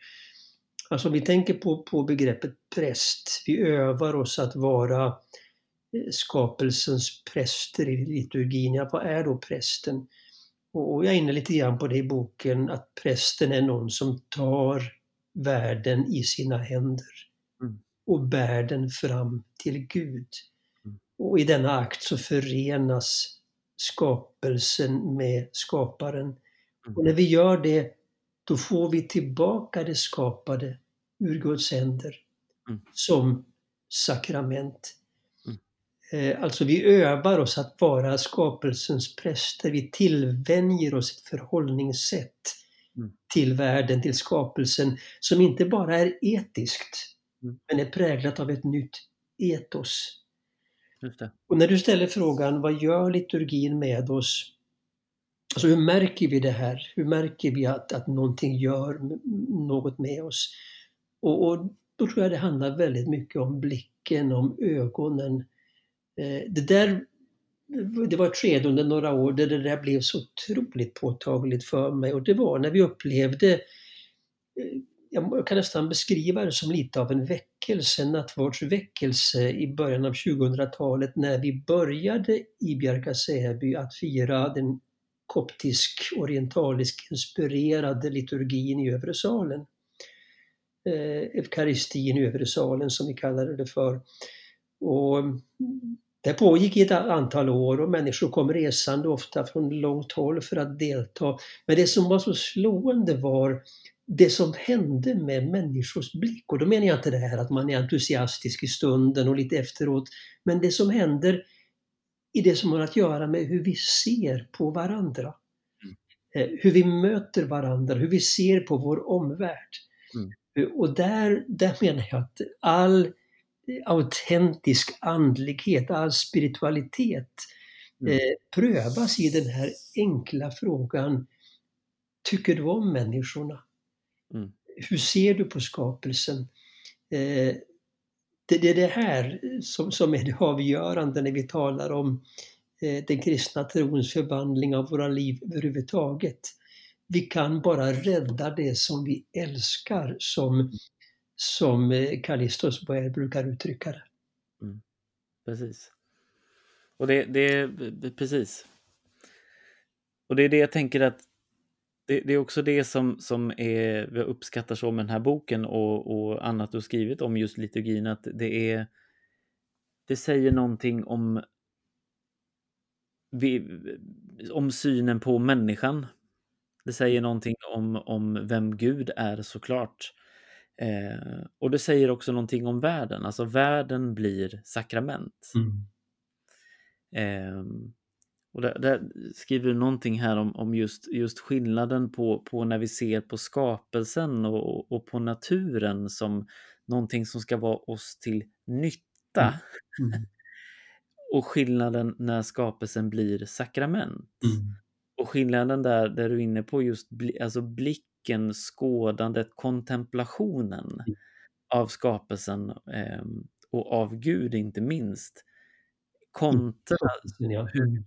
Alltså om vi tänker på, på begreppet präst, vi övar oss att vara eh, skapelsens präster i liturgin. Ja, vad är då prästen? Och jag är inne lite grann på det i boken, att prästen är någon som tar världen i sina händer Mm. Och bär den fram till Gud. Mm. Och i denna akt så förenas skapelsen med skaparen. Mm. Och när vi gör det, då får vi tillbaka det skapade ur Guds händer Mm. som sakrament. Mm. Eh, Alltså vi övar oss att vara skapelsens präster. Vi tillvänjer oss ett förhållningssätt Mm. till världen, till skapelsen, som inte bara är etiskt, Mm. men är präglat av ett nytt etos. Och när du ställer frågan, vad gör liturgin med oss? Alltså hur märker vi det här? Hur märker vi att, att någonting gör något med oss? Och, och då tror jag det handlar väldigt mycket om blicken, om ögonen. Eh, det där det var ett skede under några år där det där blev så otroligt påtagligt för mig och det var när vi upplevde eh, jag kan nästan beskriva det som lite av en väckelse, en nattvardsväckelse i början av 2000-talet när vi började i Bjärka-Säby att fira den koptisk-orientalisk inspirerade liturgin i övre salen. Eh, Eukaristin i övre salen som vi kallade det för. Och mm, det pågick i ett antal år och människor kom resande ofta från långt håll för att delta. Men det som var så slående var det som hände med människors blick. Och då menar jag inte det här att man är entusiastisk i stunden och lite efteråt. Men det som händer i det som har att göra med hur vi ser på varandra. Eh, Hur vi möter varandra, hur vi ser på vår omvärld. Mm. Eh, Och där, där menar jag att all autentisk andlighet, all spiritualitet Mm. eh, prövas i den här enkla frågan Tycker du om människorna? Mm. Hur ser du på skapelsen? Eh, det, är det här som, som är det avgörande när vi talar om eh, den kristna trons förvandling av våra liv överhuvudtaget. Vi kan bara rädda det som vi älskar som, som eh, Callistos Boer brukar uttrycka det. Precis. Och det, det precis. Och det är det jag tänker att det, det är också det som, som är, jag uppskattar så med den här boken och, och annat du skrivit om just liturgin, att det är det säger någonting om om synen på människan. Det säger någonting om, om vem Gud är såklart. Eh, och det säger också någonting om världen, alltså världen blir sakrament. Ehm, och där, där skriver du någonting här om, om just, just skillnaden på, på när vi ser på skapelsen och, och på naturen som någonting som ska vara oss till nytta. Mm. Och skillnaden när skapelsen blir sakrament. Mm. Och skillnaden där, där du är inne på just bli, alltså blicken, skådandet, kontemplationen Mm. av skapelsen ehm, och av Gud inte minst. Kontra Ja. hur Mm.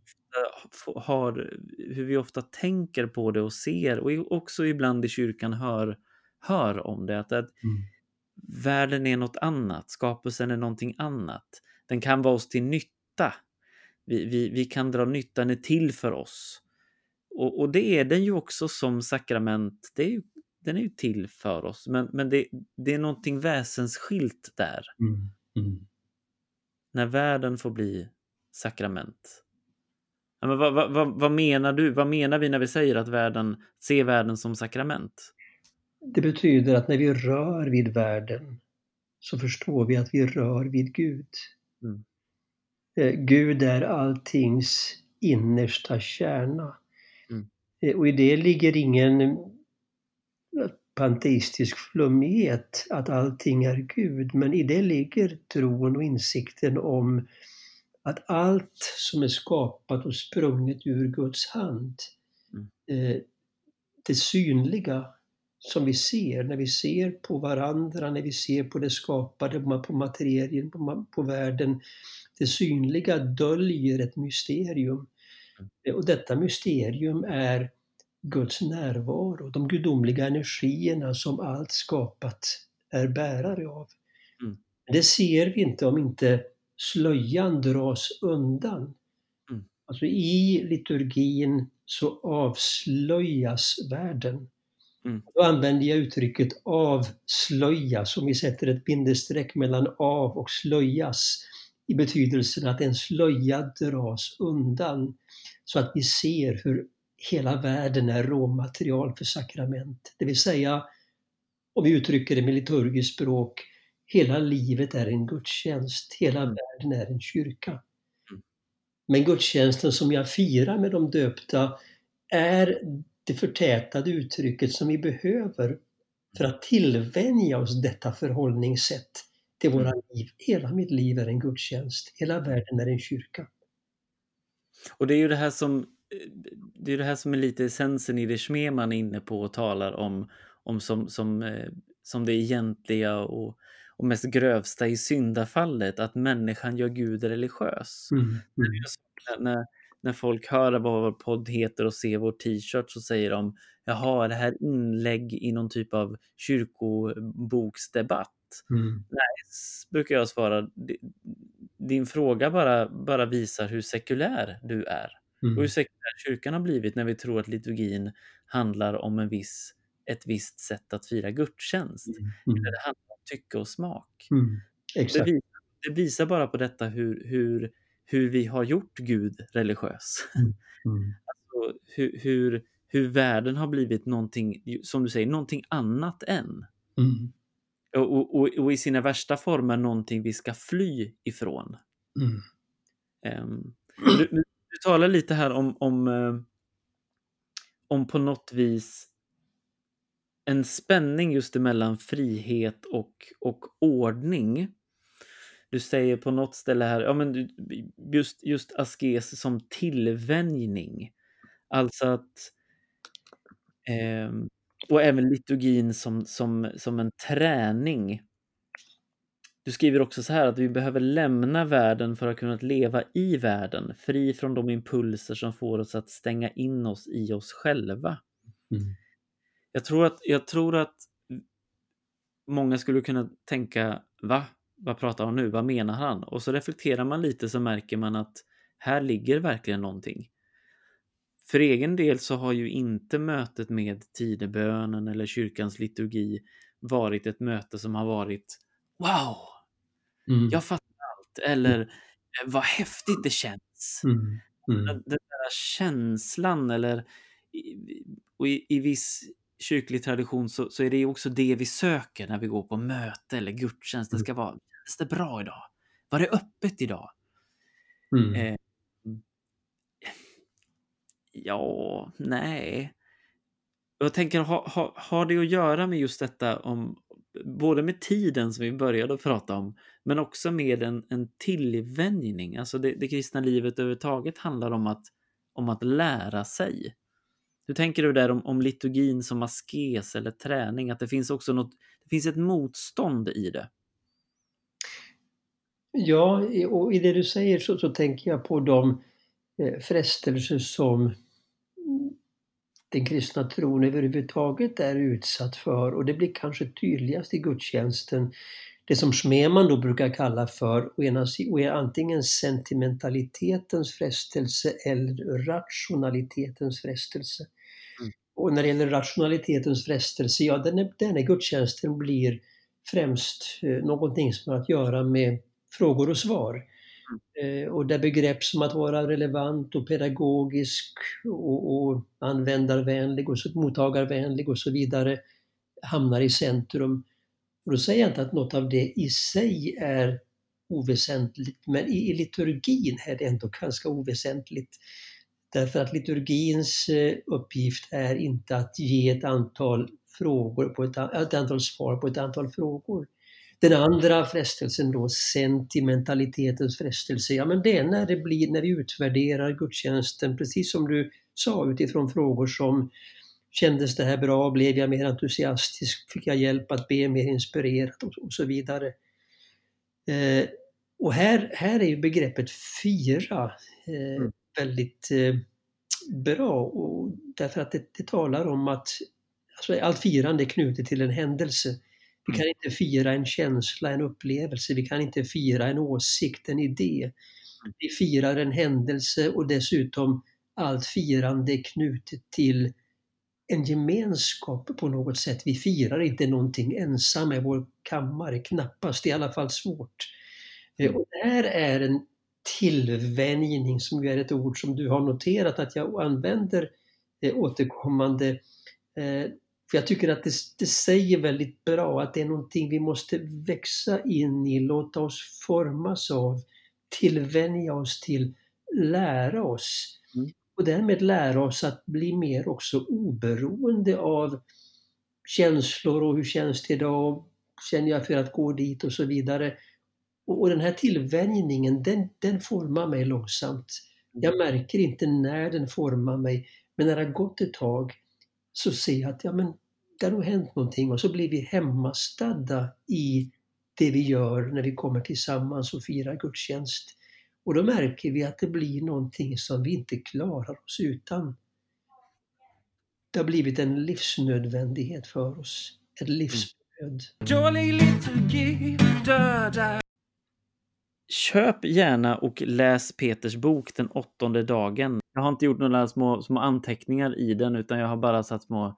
Ofta har, hur vi ofta tänker på det och ser och också ibland i kyrkan hör, hör om det. Att, att Mm. världen är något annat, skapelsen är någonting annat. Den kan vara oss till nytta. Vi, vi, vi kan dra nytta, den är till för oss. Och, och det är den ju också som sakrament. Det är ju, den är ju till för oss, men, men det, det är någonting väsensskilt där. Mm. Mm. När världen får bli sakrament. Men vad, vad, vad, menar du? Vad menar vi när vi säger att världen, ser världen som sakrament? Det betyder att när vi rör vid världen så förstår vi att vi rör vid Gud. Mm. Eh, Gud är alltings innersta kärna. Mm. Eh, Och i det ligger ingen panteistisk flummighet, att allting är Gud, men i det ligger tron och insikten om att allt som är skapat och sprunget ur Guds hand, Mm. eh, det synliga som vi ser, när vi ser på varandra, när vi ser på det skapade, på materien, på, världen. Det synliga döljer ett mysterium. Eh, Och detta mysterium är Guds närvaro, de gudomliga energierna som allt skapat är bärare av. Mm. Det ser vi inte om inte slöjan dras undan. Mm. Alltså i liturgin så avslöjas världen. Mm. Då använder jag uttrycket avslöjas, om vi sätter ett bindestreck mellan av och slöjas i betydelsen att en slöja dras undan så att vi ser hur hela världen är råmaterial för sakrament. Det vill säga, om vi uttrycker det med liturgiskt språk, hela livet är en gudstjänst, hela världen är en kyrka. Men gudstjänsten som jag firar med de döpta är det förtätade uttrycket som vi behöver för att tillvänja oss detta förhållningssätt till våra liv. Hela mitt liv är en gudstjänst, hela världen är en kyrka. Och det är ju det här som det är det här som är lite essensen i det Schmeman är inne på och talar om, om som, som, eh, som det egentliga och, och mest grövsta i syndafallet, att människan gör Gud religiös. Mm, mm. När, när folk hör vad vår podd heter och ser vår t-shirt så säger de Jaha, är det här inlägg i någon typ av kyrkoboksdebatt? Mm. Nej, brukar jag svara. Din fråga bara, bara visar hur sekulär du är. Mm. Och hur sekulär kyrkan har blivit när vi tror att liturgin handlar om en viss, ett visst sätt att fira gudstjänst. Mm. Eller det handlar tycke och smak. Mm. Det visar, det visar bara på detta hur, hur, hur vi har gjort Gud religiös. Mm. Alltså, hur, hur, hur världen har blivit någonting, som du säger, någonting annat än. Mm. Och, och, och, i sina värsta former någonting vi ska fly ifrån. Mm. Du, du, du talar lite här om, om, eh, om på något vis en spänning just emellan frihet och, och ordning. Du säger på något ställe här, ja men just, just askes som tillvänjning. Alltså att eh, och även liturgin som, som, som en träning. Du skriver också så här att vi behöver lämna världen för att kunna leva i världen, fri från de impulser som får oss att stänga in oss i oss själva. Mm. Jag tror att, jag tror att många skulle kunna tänka, va? Vad pratar han nu? Vad menar han? Och så reflekterar man lite så märker man att här ligger verkligen någonting. För egen del så har ju inte mötet med tidebönen eller kyrkans liturgi varit ett möte som har varit Wow! Mm. Jag fattar allt. Eller "Eh, vad häftigt det känns. Mm. Mm. Den den där känslan eller i- och i, i viss kyrklig tradition så, så är det också det vi söker när vi går på möte eller gudstjänst. Det Mm. ska vara, känns det bra idag? Var det öppet idag? Mm. Eh, ja, nej. Jag tänker, har ha, har det att göra med just detta om både med tiden som vi började att prata om, men också med en, en tillvänjning. Alltså det, det kristna livet överhuvudtaget handlar om att, om att lära sig. Hur tänker du där om, om liturgin som askes eller träning? Att det finns också något, det finns ett motstånd i det. Ja, i- och i det du säger så, så tänker jag på de eh, frestelser som den kristna tron överhuvudtaget är utsatt för och det blir kanske tydligast i gudstjänsten. Det som Schmeman då brukar kalla för å ena, å ena- antingen sentimentalitetens frestelse eller rationalitetens frestelse. Mm. Och när det gäller rationalitetens frestelse, ja den, är, den är gudstjänsten blir främst eh, någonting som har att göra med frågor och svar. Eh, och där begrepp som att vara relevant och pedagogisk och, och användarvänlig och så, mottagarvänlig och så vidare hamnar i centrum. Och då säger jag inte att något av det i sig är oväsentligt, men i, i liturgin är det ändå ganska oväsentligt. Därför att liturgins eh, uppgift är inte att ge ett antal frågor på ett, ett antal svar på ett antal frågor. Den andra frestelsen då, sentimentalitetens frestelse, ja men det är när det blir, när vi utvärderar gudstjänsten, precis som du sa utifrån frågor som Kändes det här bra? Blev jag mer entusiastisk? Fick jag hjälp att be mer inspirerat? Och, och så vidare. Eh, och här, här är ju begreppet fira eh, Mm väldigt eh, bra och därför att det, det talar om att alltså allt firande är knutet till en händelse. Vi kan inte fira en känsla, en upplevelse, vi kan inte fira en åsikt, en idé. Vi firar en händelse och dessutom allt firande är knutet till en gemenskap på något sätt. Vi firar inte någonting ensamma i vår kammare, knappast. Det är i alla fall svårt. Eh, och det här är en tillvänjning som är ett ord som du har noterat att jag använder eh, återkommande. Eh, för jag tycker att det, det, säger väldigt bra att det är någonting vi måste växa in i, låta oss formas av, tillvänja oss till, lära oss. Mm. Och därmed lära oss att bli mer också oberoende av känslor och hur känns det idag? Känner jag för att gå dit och så vidare. Och, den här tillvänjningen, den, den formar mig långsamt. Jag mm. märker inte när den formar mig, men när det har gått ett tag så ser jag att ja, men det har nog hänt någonting och så blir vi hemmastadda i det vi gör när vi kommer tillsammans och firar gudstjänst. Och då märker vi att det blir någonting som vi inte klarar oss utan. Det har blivit en livsnödvändighet för oss. Ett livsbröd. Köp gärna och läs Peters bok Den åttonde dagen. Jag har inte gjort några små, små anteckningar i den utan jag har bara satt små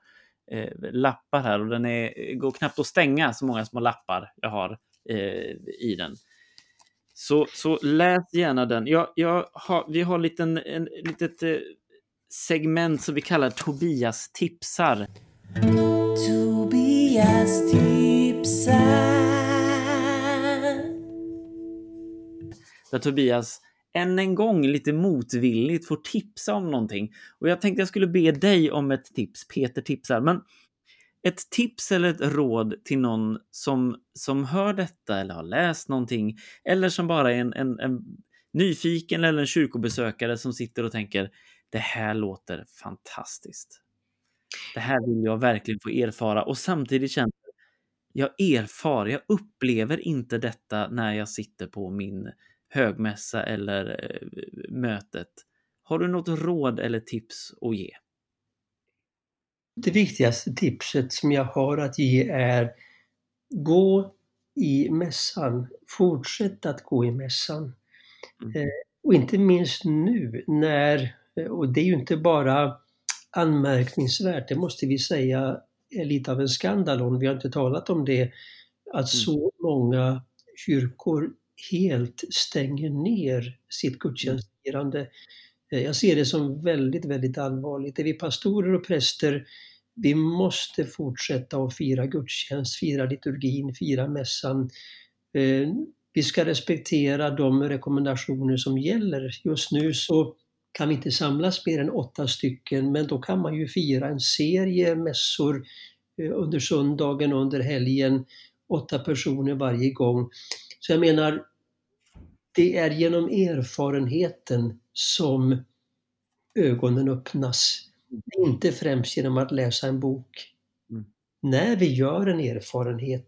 eh, lappar här och den är, går knappt att stänga så många små lappar jag har eh, i den. Så, så läs gärna den. Jag, jag har, vi har liten, en litet eh, segment som vi kallar Tobias tipsar. Tobias tipsar. Där Tobias än en gång lite motvilligt får tipsa om någonting. Och jag tänkte jag skulle be dig om ett tips. Peter tipsar. Men ett tips eller ett råd till någon som, som hör detta eller har läst någonting eller som bara är en, en, en nyfiken eller en kyrkobesökare som sitter och tänker det här låter fantastiskt. Det här vill jag verkligen få erfara och samtidigt känner jag erfar, jag upplever inte detta när jag sitter på min högmässa eller eh, mötet. Har du något råd eller tips att ge? Det viktigaste tipset som jag har att ge är gå i mässan. Fortsätt att gå i mässan. Mm. Eh, och inte minst nu när, och det är ju inte bara anmärkningsvärt, det måste vi säga är lite av en skandalon, vi har inte talat om det, att mm. så många kyrkor helt stänger ner sitt gudstjänstfirande. Eh, jag ser det som väldigt, väldigt allvarligt. Är vi pastorer och präster, vi måste fortsätta att fira gudstjänst, fira liturgin, fira mässan. Eh, vi ska respektera de rekommendationer som gäller. Just nu så kan vi inte samlas mer än åtta stycken, men då kan man ju fira en serie mässor eh, under söndagen och under helgen, åtta personer varje gång. Så jag menar, det är genom erfarenheten som ögonen öppnas. Inte främst genom att läsa en bok. Mm. När vi gör en erfarenhet,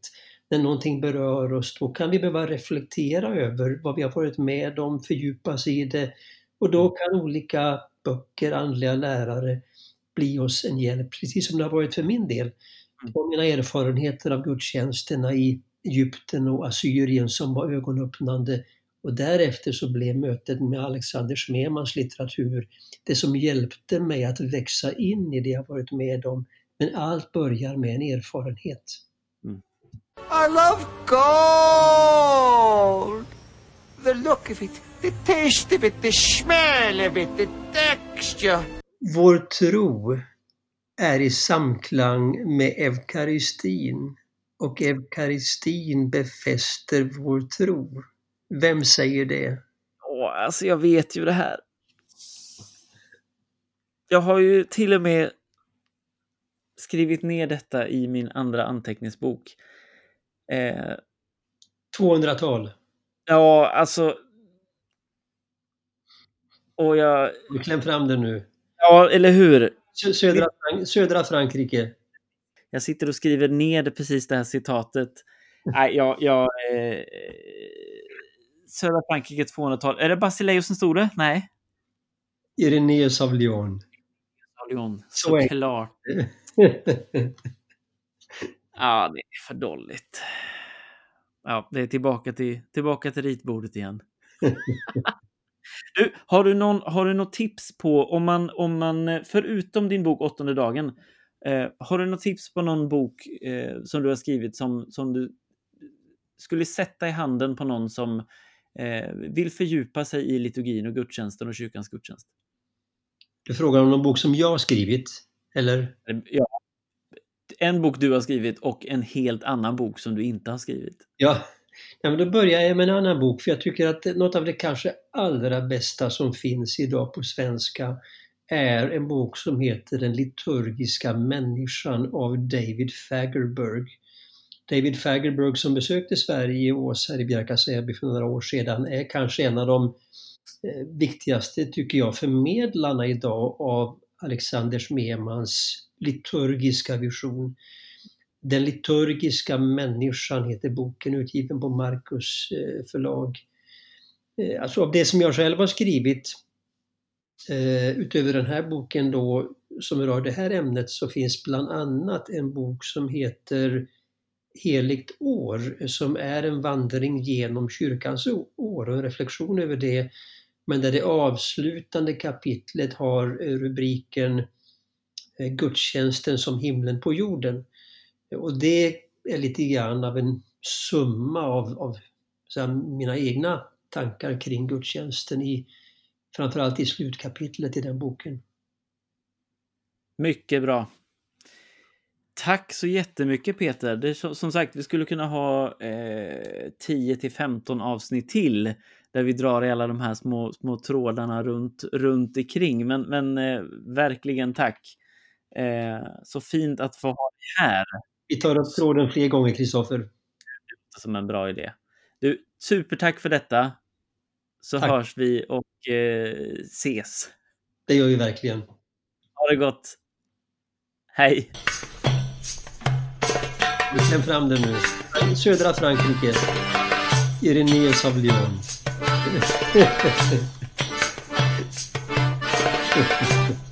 när någonting berör oss, då kan vi behöva reflektera över vad vi har varit med om, fördjupa sig i det. Och då kan olika böcker, andliga lärare bli oss en hjälp, precis som det har varit för min del. Mm. Och mina erfarenheter av gudstjänsterna i Egypten och Assyrien som var ögonöppnande. Och därefter så blev mötet med Alexander Smemans litteratur det som hjälpte mig att växa in i det jag varit med om. Men allt börjar med en erfarenhet. Mm. I love gold! The look of it, the taste of it, the smell of it, the texture. Vår tro är i samklang med eukaristin och eukaristin befäster vår tro. Vem säger det? Åh, alltså jag vet ju det här. Jag har ju till och med skrivit ner detta i min andra anteckningsbok. Eh, 200-tal? Ja, alltså... Och jag... Du kläm fram det nu. Ja, eller hur? Södra, södra Frankrike. Jag sitter och skriver ner precis det här citatet. Nej, jag... jag eh, södra Frankrike 200-tal. Är det Basileus som stod det? Nej. Irenaeus av Lyon. Lyon, såklart. ja, det är för dåligt. Ja, det är tillbaka till, tillbaka till ritbordet igen. Du, har du, någon, har du något tips på om man, om man förutom din bok Åttonde dagen, eh, har du något tips på någon bok eh, som du har skrivit som, som du skulle sätta i handen på någon som eh, vill fördjupa sig i liturgin och gudstjänsten och kyrkans gudstjänst? Du frågar om någon bok som jag har skrivit, eller? Ja. En bok du har skrivit och en helt annan bok som du inte har skrivit. Ja, ja men då börjar jag med en annan bok för jag tycker att något av det kanske allra bästa som finns idag på svenska är en bok som heter Den liturgiska människan av David Fagerberg. David Fagerberg som besökte Sverige och oss här i Bjärka-Säby för några år sedan är kanske en av de eh, viktigaste, tycker jag, förmedlarna idag av Alexander Smemans liturgiska vision. Den liturgiska människan heter boken, utgiven på Marcus eh, förlag. Eh, alltså av det som jag själv har skrivit, Eh, utöver den här boken då som rör det här ämnet, så finns bland annat en bok som heter heligt år som är en vandring genom kyrkans år och en reflektion över det. Men där det avslutande kapitlet har eh, rubriken eh, Gudstjänsten som himlen på jorden. Och det är lite grann av en summa av, av här, mina egna tankar kring gudstjänsten i framförallt i slutkapitlet i den boken. Mycket bra. Tack så jättemycket Peter. Det är, som sagt, vi skulle kunna ha eh, 10 till 15 avsnitt till där vi drar i alla de här små, små trådarna runt, runt omkring. Men, men eh, verkligen tack. Eh, så fint att få ha dig här. Vi tar upp tråden fler gånger, Kristoffer. Som en bra idé. Du, supertack för detta. Så tack. hörs vi och eh, ses. Det gör vi verkligen. Ha det gott. Hej! Kläm fram den nu. Södra Frankrike. Irenaeus av Lyon.